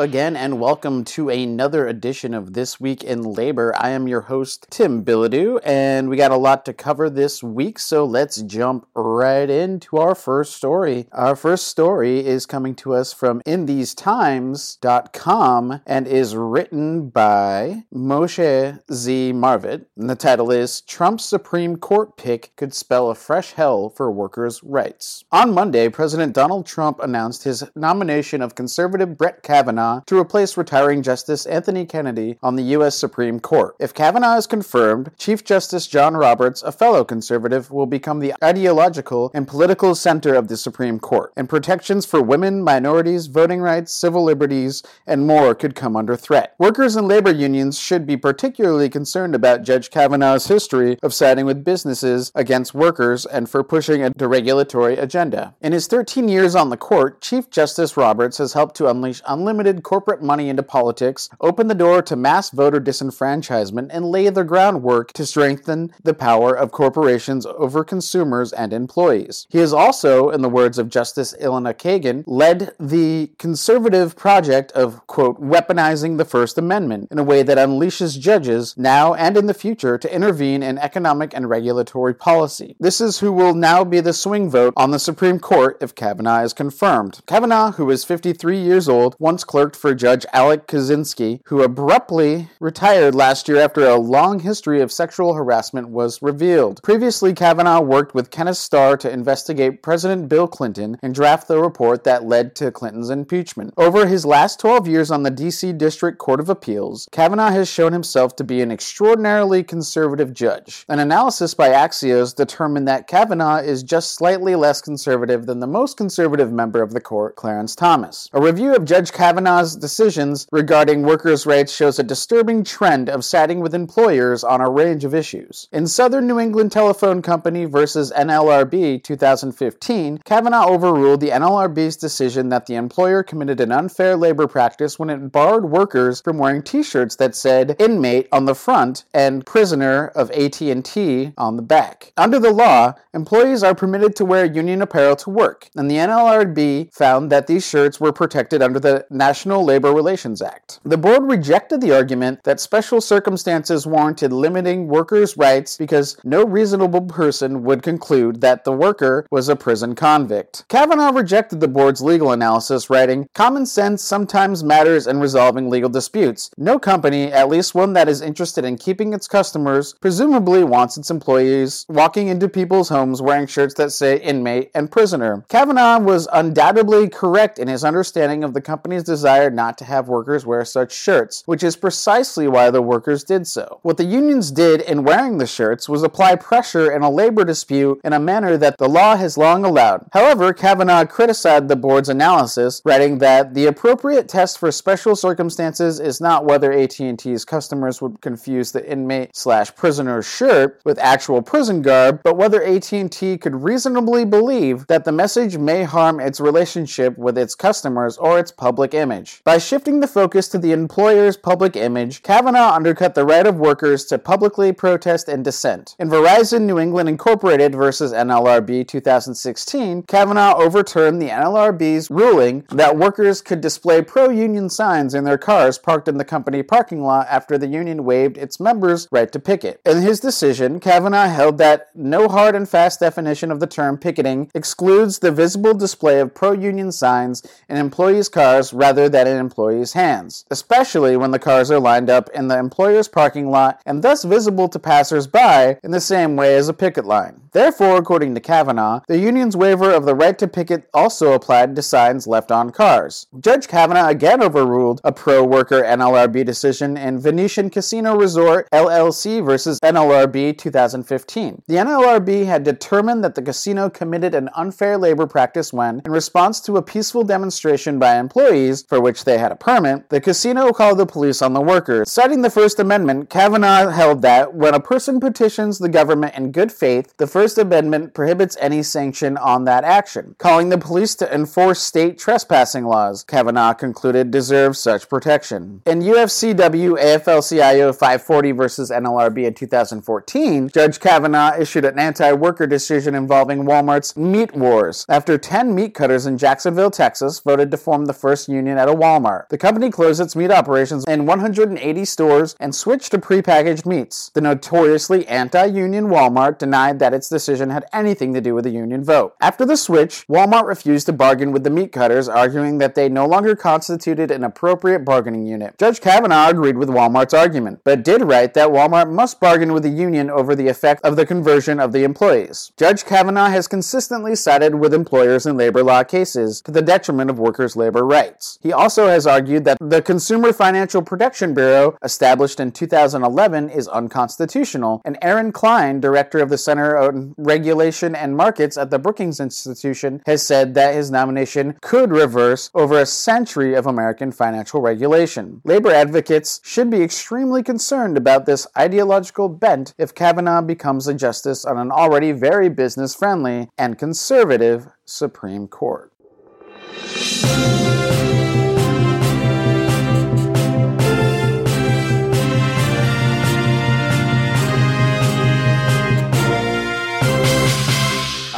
again, and welcome to another edition of This Week in Labor. I am your host, Tim Bilodeau, and we got a lot to cover this week, so let's jump right into our first story. Our first story is coming to us from InTheseTimes.com and is written by Moshe Z. Marvit. And the title is Trump's Supreme Court pick could spell a fresh hell for workers' rights. On Monday, President Donald Trump announced his nomination of conservative Brett Kavanaugh to replace retiring Justice Anthony Kennedy on the U.S. Supreme Court. If Kavanaugh is confirmed, Chief Justice John Roberts, a fellow conservative, will become the ideological and political center of the Supreme Court, and protections for women, minorities, voting rights, civil liberties, and more could come under threat. Workers and labor unions should be particularly concerned about Judge Kavanaugh's history of siding with businesses against workers and for pushing a deregulatory agenda. In his 13 years on the court, Chief Justice Roberts has helped to unleash unlimited corporate money into politics, open the door to mass voter disenfranchisement, and lay the groundwork to strengthen the power of corporations over consumers and employees. He has also, in the words of Justice Elena Kagan, led the conservative project of, quote, weaponizing the First Amendment in a way that unleashes judges now and in the future to intervene in economic and regulatory policy. This is who will now be the swing vote on the Supreme Court if Kavanaugh is confirmed. Kavanaugh, who is 53 years old, once clerked for Judge Alex Kozinski, who abruptly retired last year after a long history of sexual harassment was revealed. Previously, Kavanaugh worked with Kenneth Starr to investigate President Bill Clinton and draft the report that led to Clinton's impeachment. Over his last 12 years on the D.C. District Court of Appeals, Kavanaugh has shown himself to be an extraordinarily conservative judge. An analysis by Axios determined that Kavanaugh is just slightly less conservative than the most conservative member of the court, Clarence Thomas. A review of Judge Kavanaugh's decisions regarding workers' rights shows a disturbing trend of siding with employers on a range of issues. In Southern New England Telephone Company versus NLRB 2015, Kavanaugh overruled the NLRB's decision that the employer committed an unfair labor practice when it barred workers from wearing t-shirts that said inmate on the front and prisoner of AT&T on the back. Under the law, employees are permitted to wear union apparel to work, and the NLRB found that these shirts were protected under the National Labor Relations Act. The board rejected the argument that special circumstances warranted limiting workers' rights because no reasonable person would conclude that the worker was a prison convict. Kavanaugh rejected the board's legal analysis, writing, Common sense sometimes matters in resolving legal disputes. No company, at least one that is interested in keeping its customers, presumably wants its employees walking into people's homes wearing shirts that say inmate and prisoner. Kavanaugh was undoubtedly correct in his understanding of the company's desire not to have workers wear such shirts, which is precisely why the workers did so. What the unions did in wearing the shirts was apply pressure in a labor dispute in a manner that the law has long allowed. However, Kavanaugh criticized the board's analysis, writing that the appropriate test for special circumstances is not whether AT&T's customers would confuse the inmate slash prisoner shirt with actual prison garb, but whether AT&T could reasonably believe that the message may harm its relationship with its customers or its public image. By shifting the focus to the employer's public image, Kavanaugh undercut the right of workers to publicly protest and dissent. In Verizon New England Incorporated versus NLRB 2016, Kavanaugh overturned the NLRB's ruling that workers could display pro-union signs in their cars parked in the company parking lot after the union waived its members' right to picket. In his decision, Kavanaugh held that no hard and fast definition of the term picketing excludes the visible display of pro-union signs in employees' cars rather than in employees' hands, especially when the cars are lined up in the employer's parking lot and thus visible to passers-by in the same way as a picket line. Therefore, according to Kavanaugh, the union's waiver of the right to picket also applied to signs left on cars. Judge Kavanaugh again overruled a pro-worker NLRB decision in Venetian Casino Resort LLC versus NLRB 2015. The NLRB had determined that the casino committed an unfair labor practice when, in response to a peaceful demonstration by employees for which they had a permit, the casino called the police on the workers. Citing the First Amendment, Kavanaugh held that when a person petitions the government in good faith, the First Amendment prohibits any sanction on that action. Calling the police to enforce state trespassing laws, Kavanaugh concluded, deserves such protection. In UFCW AFL-CIO 540 versus NLRB in 2014, Judge Kavanaugh issued an anti-worker decision involving Walmart's Meat Wars after 10 meat cutters in Jacksonville, Texas voted to form the first union at of Walmart. The company closed its meat operations in 180 stores and switched to prepackaged meats. The notoriously anti union Walmart denied that its decision had anything to do with the union vote. After the switch, Walmart refused to bargain with the meat cutters, arguing that they no longer constituted an appropriate bargaining unit. Judge Kavanaugh agreed with Walmart's argument, but did write that Walmart must bargain with the union over the effect of the conversion of the employees. Judge Kavanaugh has consistently sided with employers in labor law cases to the detriment of workers' labor rights. He also has argued that the Consumer Financial Protection Bureau, established in 2011, is unconstitutional, and Aaron Klein, director of the Center on Regulation and Markets at the Brookings Institution, has said that his nomination could reverse over a century of American financial regulation. Labor advocates should be extremely concerned about this ideological bent if Kavanaugh becomes a justice on an already very business friendly and conservative Supreme Court.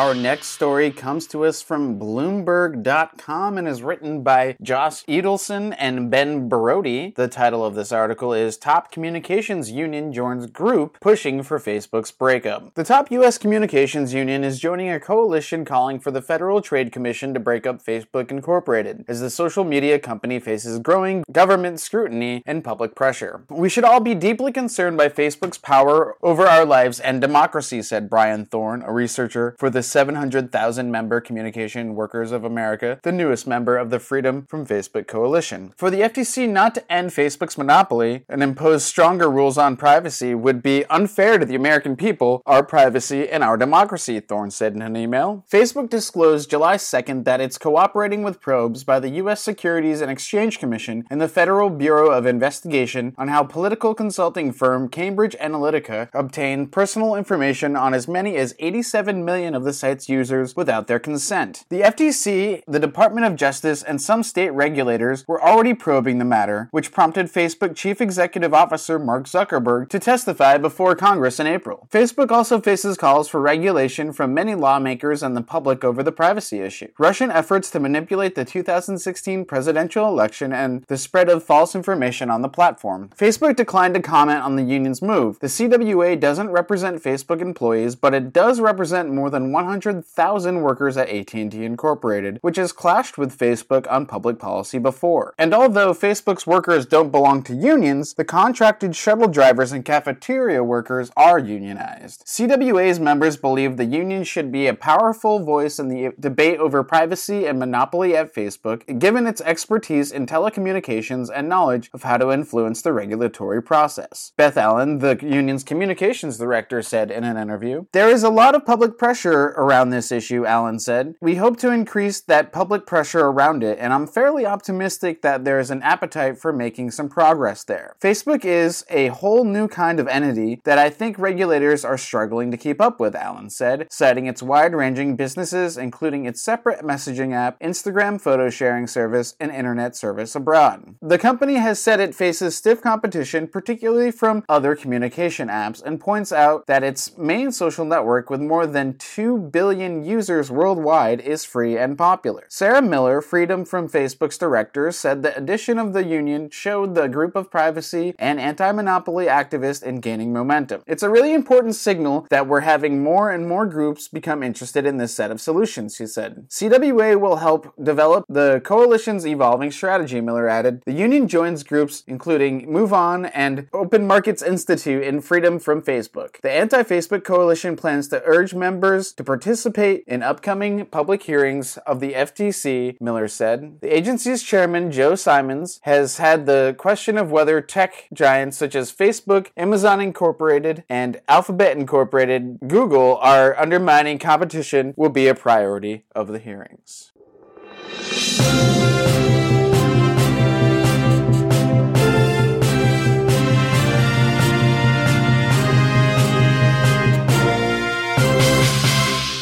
Our next story comes to us from Bloomberg.com and is written by Josh Edelson and Ben Brody. The title of this article is Top Communications Union Joins Group Pushing for Facebook's Breakup. The top U.S. communications union is joining a coalition calling for the Federal Trade Commission to break up Facebook Incorporated, as the social media company faces growing government scrutiny and public pressure. We should all be deeply concerned by Facebook's power over our lives and democracy, said Brian Thorne, a researcher for the 700,000 member Communication Workers of America, the newest member of the Freedom from Facebook Coalition. For the FTC not to end Facebook's monopoly and impose stronger rules on privacy would be unfair to the American people, our privacy, and our democracy, Thorne said in an email. Facebook disclosed July 2nd that it's cooperating with probes by the U.S. Securities and Exchange Commission and the Federal Bureau of Investigation on how political consulting firm Cambridge Analytica obtained personal information on as many as 87 million of the site's users without their consent. The FTC, the Department of Justice, and some state regulators were already probing the matter, which prompted Facebook Chief Executive Officer Mark Zuckerberg to testify before Congress in April. Facebook also faces calls for regulation from many lawmakers and the public over the privacy issue. Russian efforts to manipulate the 2016 presidential election and the spread of false information on the platform. Facebook declined to comment on the union's move. The CWA doesn't represent Facebook employees, but it does represent more than 100,000 workers at AT&T Incorporated, which has clashed with Facebook on public policy before. And although Facebook's workers don't belong to unions, the contracted shuttle drivers and cafeteria workers are unionized. CWA's members believe the union should be a powerful voice in the debate over privacy and monopoly at Facebook, given its expertise in telecommunications and knowledge of how to influence the regulatory process. Beth Allen, the union's communications director, said in an interview, There is a lot of public pressure around this issue, Allen said. We hope to increase that public pressure around it, and I'm fairly optimistic that there is an appetite for making some progress there. Facebook is a whole new kind of entity that I think regulators are struggling to keep up with, Allen said, citing its wide ranging businesses, including its separate messaging app, Instagram photo sharing service, and internet service abroad. The company has said it faces stiff competition, particularly from other communication apps, and points out that its main social network with more than 2 billion users worldwide is free and popular. Sarah Miller, Freedom from Facebook's director, said the addition of the union showed the group of privacy and anti monopoly activists in gaining momentum. It's a really important signal that we're having more and more groups become interested in this set of solutions, she said. CWA will help develop the coalition's evolving strategy, Miller added. The union joins groups including MoveOn and Open Markets Institute in Freedom from Facebook. The anti Facebook coalition plans to urge members to participate in upcoming public hearings of the FTC, Miller said. The agency's chairman, Joe Simons, has had the question of whether tech giants such as Facebook, Amazon Incorporated, and Alphabet Incorporated, Google, are undermining competition will be a priority of the hearings.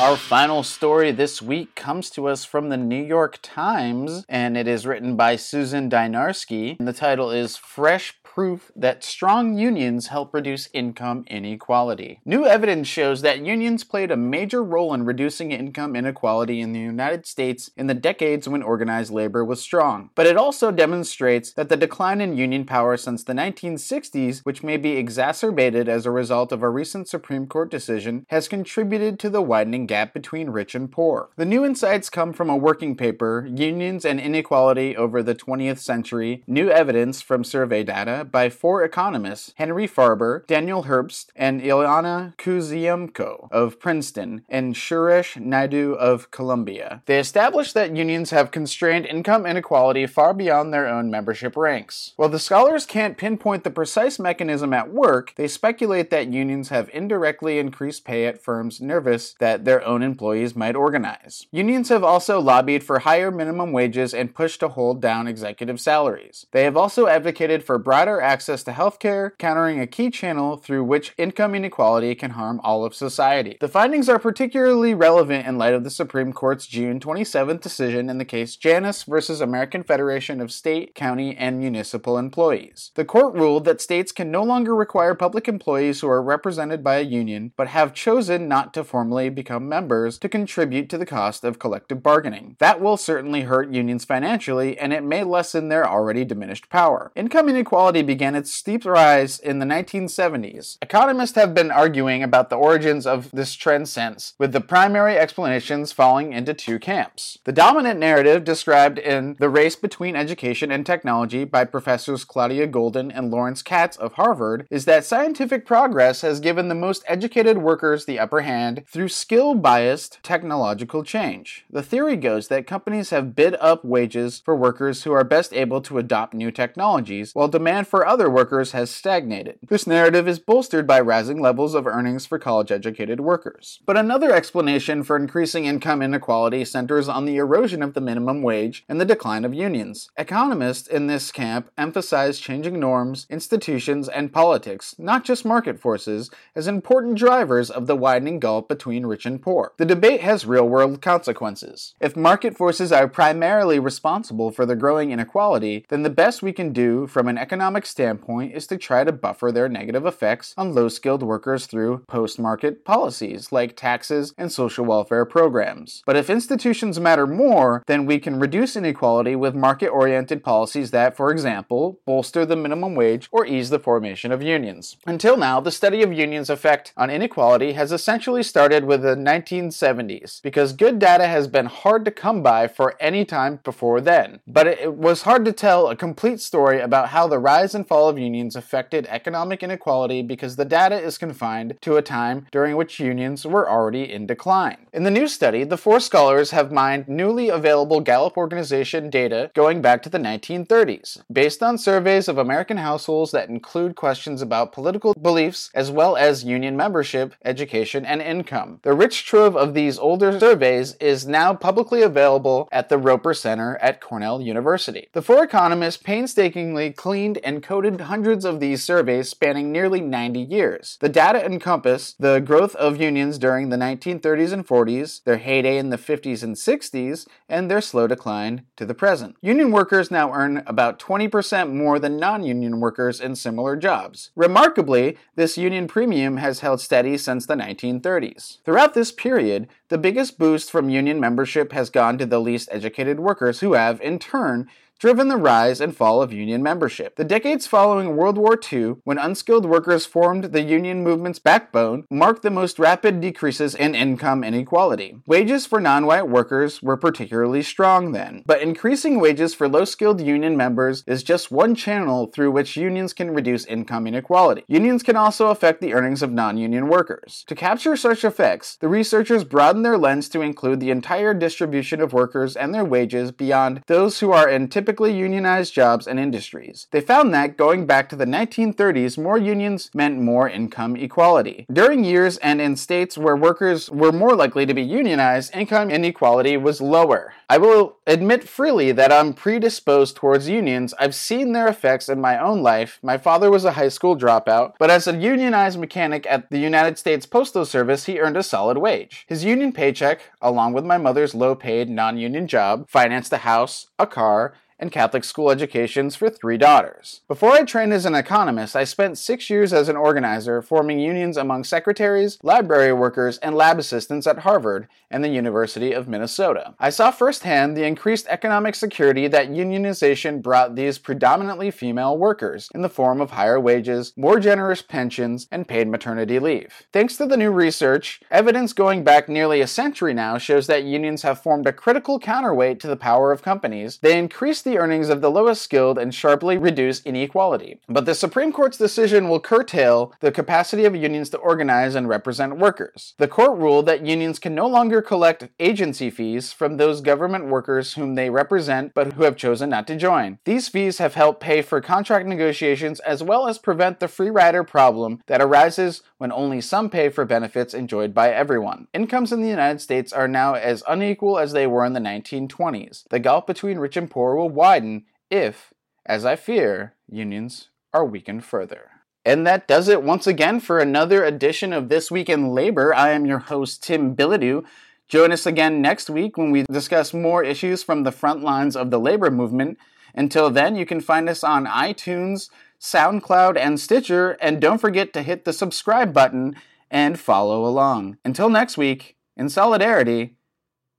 Our final story this week comes to us from the New York Times, and it is written by Susan Dynarski. And the title is Fresh proof that strong unions help reduce income inequality. New evidence shows that unions played a major role in reducing income inequality in the United States in the decades when organized labor was strong. But it also demonstrates that the decline in union power since the 1960s, which may be exacerbated as a result of a recent Supreme Court decision, has contributed to the widening gap between rich and poor. The new insights come from a working paper, Unions and Inequality Over the 20th Century New Evidence from Survey Data, by four economists Henry Farber, Daniel Herbst, and Ilyana Kuziemko of Princeton, and Suresh Naidu of Columbia. They established that unions have constrained income inequality far beyond their own membership ranks. While the scholars can't pinpoint the precise mechanism at work, they speculate that unions have indirectly increased pay at firms nervous that their own employees might organize. Unions have also lobbied for higher minimum wages and pushed to hold down executive salaries. They have also advocated for broader access to healthcare, countering a key channel through which income inequality can harm all of society. The findings are particularly relevant in light of the Supreme Court's June 27th decision in the case Janus versus American Federation of State, County, and Municipal Employees. The court ruled that states can no longer require public employees who are represented by a union but have chosen not to formally become members to contribute to the cost of collective bargaining. That will certainly hurt unions financially and it may lessen their already diminished power. Income inequality began its steep rise in the 1970s. Economists have been arguing about the origins of this trend since, with the primary explanations falling into two camps. The dominant narrative described in The Race Between Education and Technology by professors Claudia Goldin and Lawrence Katz of Harvard is that scientific progress has given the most educated workers the upper hand through skill biased technological change. The theory goes that companies have bid up wages for workers who are best able to adopt new technologies, while demand for other workers has stagnated. This narrative is bolstered by rising levels of earnings for college educated workers. But another explanation for increasing income inequality centers on the erosion of the minimum wage and the decline of unions. Economists in this camp emphasize changing norms, institutions, and politics, not just market forces, as important drivers of the widening gulf between rich and poor. The debate has real world consequences. If market forces are primarily responsible for the growing inequality, then the best we can do from an economic standpoint is to try to buffer their negative effects on low skilled workers through post market policies like taxes and social welfare programs. But if institutions matter more, then we can reduce inequality with market oriented policies that, for example, bolster the minimum wage or ease the formation of unions. Until now, the study of unions' effect on inequality has essentially started with the 1970s because good data has been hard to come by for any time before then. But it was hard to tell a complete story about how the rise and fall of unions affected economic inequality because the data is confined to a time during which unions were already in decline. In the new study, the four scholars have mined newly available Gallup organization data going back to the 1930s, based on surveys of American households that include questions about political beliefs as well as union membership, education, and income. The rich trove of these older surveys is now publicly available at the Roper Center at Cornell University. The four economists painstakingly cleaned and coded hundreds of these surveys spanning nearly 90 years. The data encompass the growth of unions during the 1930s and 40s, their heyday in the 50s and 60s, and their slow decline to the present. Union workers now earn about 20% more than non union workers in similar jobs. Remarkably, this union premium has held steady since the 1930s. Throughout this period, the biggest boost from union membership has gone to the least educated workers who have, in turn, driven the rise and fall of union membership. The decades following World War II, when unskilled workers formed the union movement's backbone, marked the most rapid decreases in income inequality. Wages for non white workers were particularly strong then, but increasing wages for low skilled union members is just one channel through which unions can reduce income inequality. Unions can also affect the earnings of non union workers. To capture such effects, the researchers broadened their lens to include the entire distribution of workers and their wages beyond those who are in typical typically unionized jobs and industries. They found that, going back to the 1930s, more unions meant more income equality. During years and in states where workers were more likely to be unionized, income inequality was lower. I will admit freely that I'm predisposed towards unions. I've seen their effects in my own life. My father was a high school dropout, but as a unionized mechanic at the United States Postal Service, he earned a solid wage. His union paycheck, along with my mother's low paid non union job, financed a house, a car, and Catholic school educations for three daughters. Before I trained as an economist, I spent six years as an organizer, forming unions among secretaries, library workers, and lab assistants at Harvard and the University of Minnesota. I saw firsthand the increased economic security that unionization brought these predominantly female workers in the form of higher wages, more generous pensions, and paid maternity leave. Thanks to the new research, evidence going back nearly a century now shows that unions have formed a critical counterweight to the power of companies. They increase the earnings of the lowest skilled and sharply reduce inequality. But the Supreme Court's decision will curtail the capacity of unions to organize and represent workers. The court ruled that unions can no longer collect agency fees from those government workers whom they represent but who have chosen not to join. These fees have helped pay for contract negotiations as well as prevent the free rider problem that arises when only some pay for benefits enjoyed by everyone. Incomes in the United States are now as unequal as they were in the 1920s. The gulf between rich and poor will widen if, as I fear, unions are weakened further. And that does it once again for another edition of This Week in Labor. I am your host, Tim Bilodeau. Join us again next week when we discuss more issues from the front lines of the labor movement. Until then, you can find us on iTunes, SoundCloud, and Stitcher. And don't forget to hit the subscribe button and follow along. Until next week, in solidarity,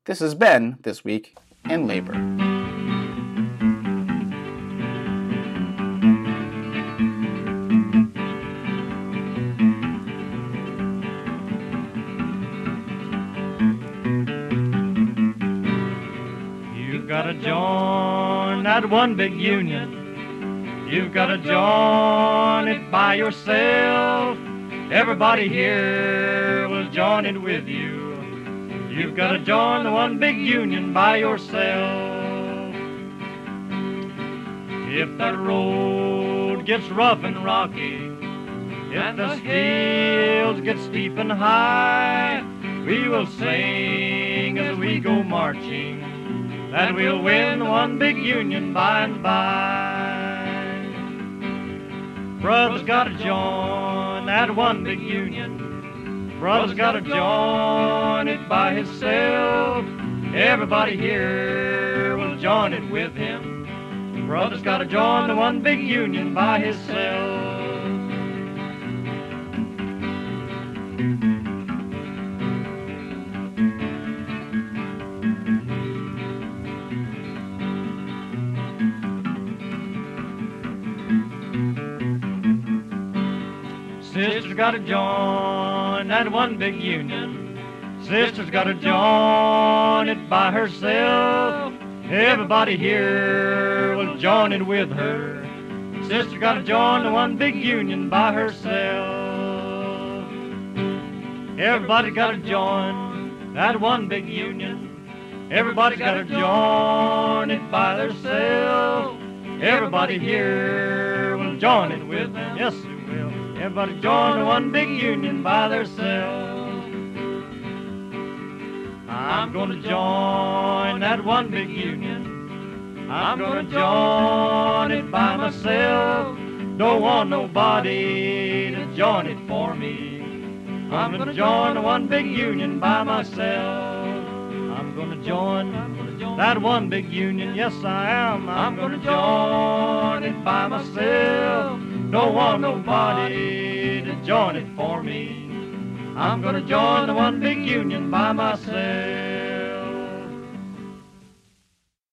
this has been This Week in Labor. You've got to join that one big union. You've got to join it by yourself. Everybody here will join it with you. You've got to join the one big union by yourself. If that road gets rough and rocky, if the hills get steep and high, we will sing as we go marching that we'll win one big union by and by. Brothers gotta join that one big union. Brothers gotta join it by himself. Everybody here will join it with him. Brothers gotta join the one big union by himself. Sisters gotta join that one big union. Sister's gotta join it by herself. Everybody here will join it with her. Sister gotta join the one big union by herself. Everybody gotta join that one big union. Everybody's gotta join it by themselves. Everybody here will join it with them. Yes, will. Everybody join one big union by themselves. I'm gonna join that one big union. I'm gonna join it by myself. Don't want nobody to join it for me. I'm gonna join one big union by myself. I'm gonna join that one big union. Yes, I am. I'm gonna join it by myself. Don't want nobody to join it for me. I'm gonna join the one big union by myself.